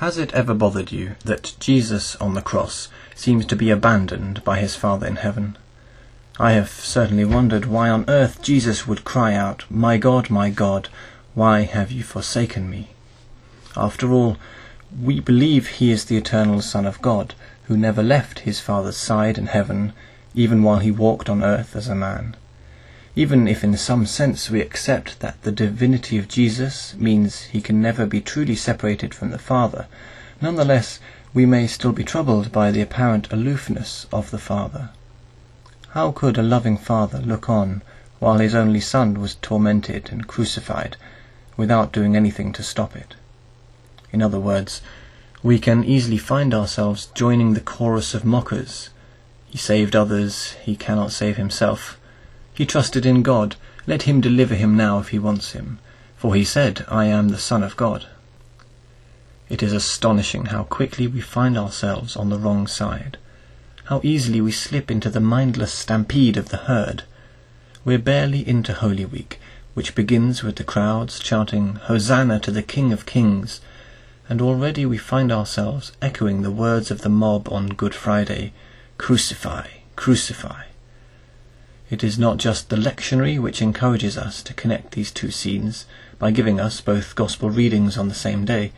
Has it ever bothered you that Jesus on the cross seems to be abandoned by his Father in heaven? I have certainly wondered why on earth Jesus would cry out, My God, my God, why have you forsaken me? After all, we believe he is the eternal Son of God, who never left his Father's side in heaven, even while he walked on earth as a man. Even if in some sense we accept that the divinity of Jesus means he can never be truly separated from the Father, nonetheless we may still be troubled by the apparent aloofness of the Father. How could a loving Father look on while his only Son was tormented and crucified without doing anything to stop it? In other words, we can easily find ourselves joining the chorus of mockers. He saved others, he cannot save himself. He trusted in God. Let him deliver him now if he wants him. For he said, I am the Son of God. It is astonishing how quickly we find ourselves on the wrong side. How easily we slip into the mindless stampede of the herd. We're barely into Holy Week, which begins with the crowds chanting, Hosanna to the King of Kings, and already we find ourselves echoing the words of the mob on Good Friday, Crucify, crucify. It is not just the lectionary which encourages us to connect these two scenes by giving us both gospel readings on the same day.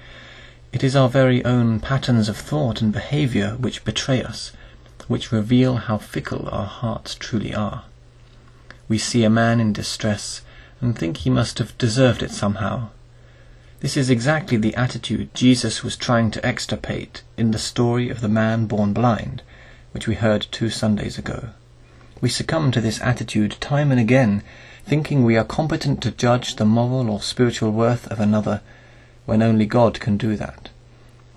It is our very own patterns of thought and behaviour which betray us, which reveal how fickle our hearts truly are. We see a man in distress and think he must have deserved it somehow. This is exactly the attitude Jesus was trying to extirpate in the story of the man born blind, which we heard two Sundays ago. We succumb to this attitude time and again, thinking we are competent to judge the moral or spiritual worth of another, when only God can do that.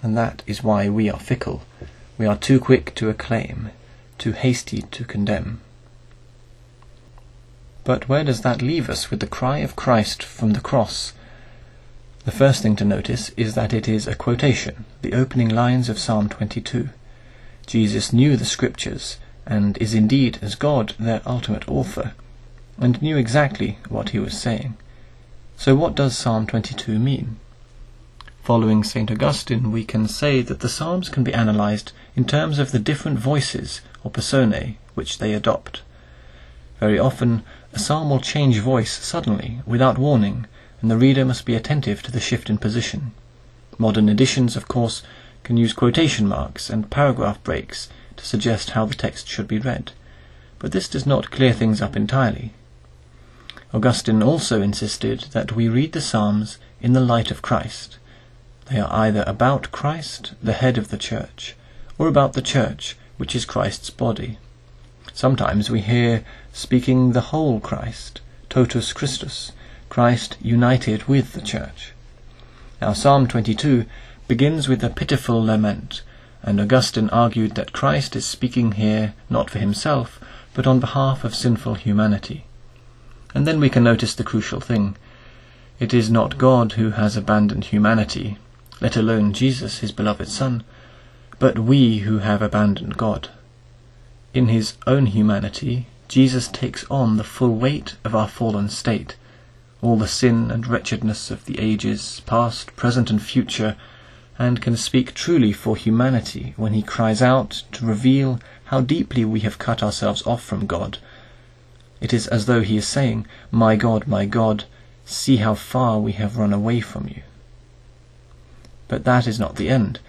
And that is why we are fickle. We are too quick to acclaim, too hasty to condemn. But where does that leave us with the cry of Christ from the cross? The first thing to notice is that it is a quotation, the opening lines of Psalm 22. Jesus knew the Scriptures, and is indeed as God their ultimate author, and knew exactly what he was saying. So what does Psalm 22 mean? Following St. Augustine, we can say that the Psalms can be analyzed in terms of the different voices or personae which they adopt. Very often, a psalm will change voice suddenly, without warning, and the reader must be attentive to the shift in position. Modern editions, of course, can use quotation marks and paragraph breaks to suggest how the text should be read, but this does not clear things up entirely. Augustine also insisted that we read the Psalms in the light of Christ. They are either about Christ, the head of the church, or about the church, which is Christ's body. Sometimes we hear speaking the whole Christ, totus Christus, Christ united with the church. Now Psalm 22 begins with a pitiful lament and Augustine argued that Christ is speaking here not for himself, but on behalf of sinful humanity. And then we can notice the crucial thing. It is not God who has abandoned humanity, let alone Jesus, his beloved Son, but we who have abandoned God. In his own humanity, Jesus takes on the full weight of our fallen state, all the sin and wretchedness of the ages, past, present, and future, and can speak truly for humanity when he cries out to reveal how deeply we have cut ourselves off from God. It is as though he is saying, My God, my God, see how far we have run away from you. But that is not the end.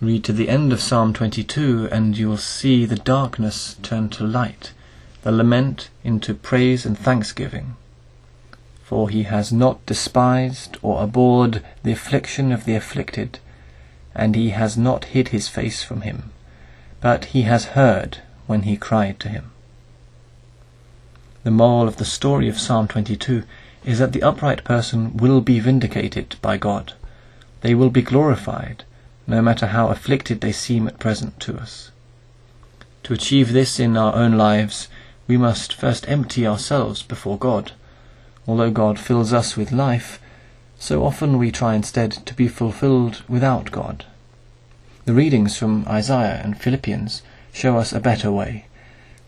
Read to the end of Psalm 22 and you will see the darkness turn to light, the lament into praise and thanksgiving. For he has not despised or abhorred the affliction of the afflicted, and he has not hid his face from him, but he has heard when he cried to him. The moral of the story of Psalm 22 is that the upright person will be vindicated by God. They will be glorified, no matter how afflicted they seem at present to us. To achieve this in our own lives, we must first empty ourselves before God. Although God fills us with life, so often we try instead to be fulfilled without God. The readings from Isaiah and Philippians show us a better way.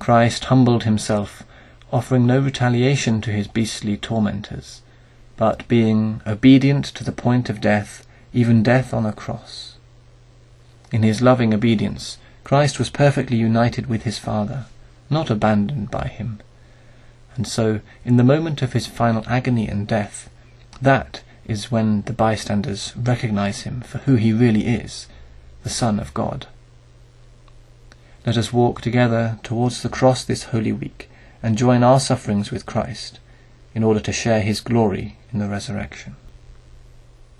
Christ humbled himself, offering no retaliation to his beastly tormentors, but being obedient to the point of death, even death on a cross. In his loving obedience, Christ was perfectly united with his Father, not abandoned by him. And so, in the moment of his final agony and death, that is when the bystanders recognize him for who he really is, the Son of God. Let us walk together towards the cross this Holy Week and join our sufferings with Christ, in order to share his glory in the resurrection.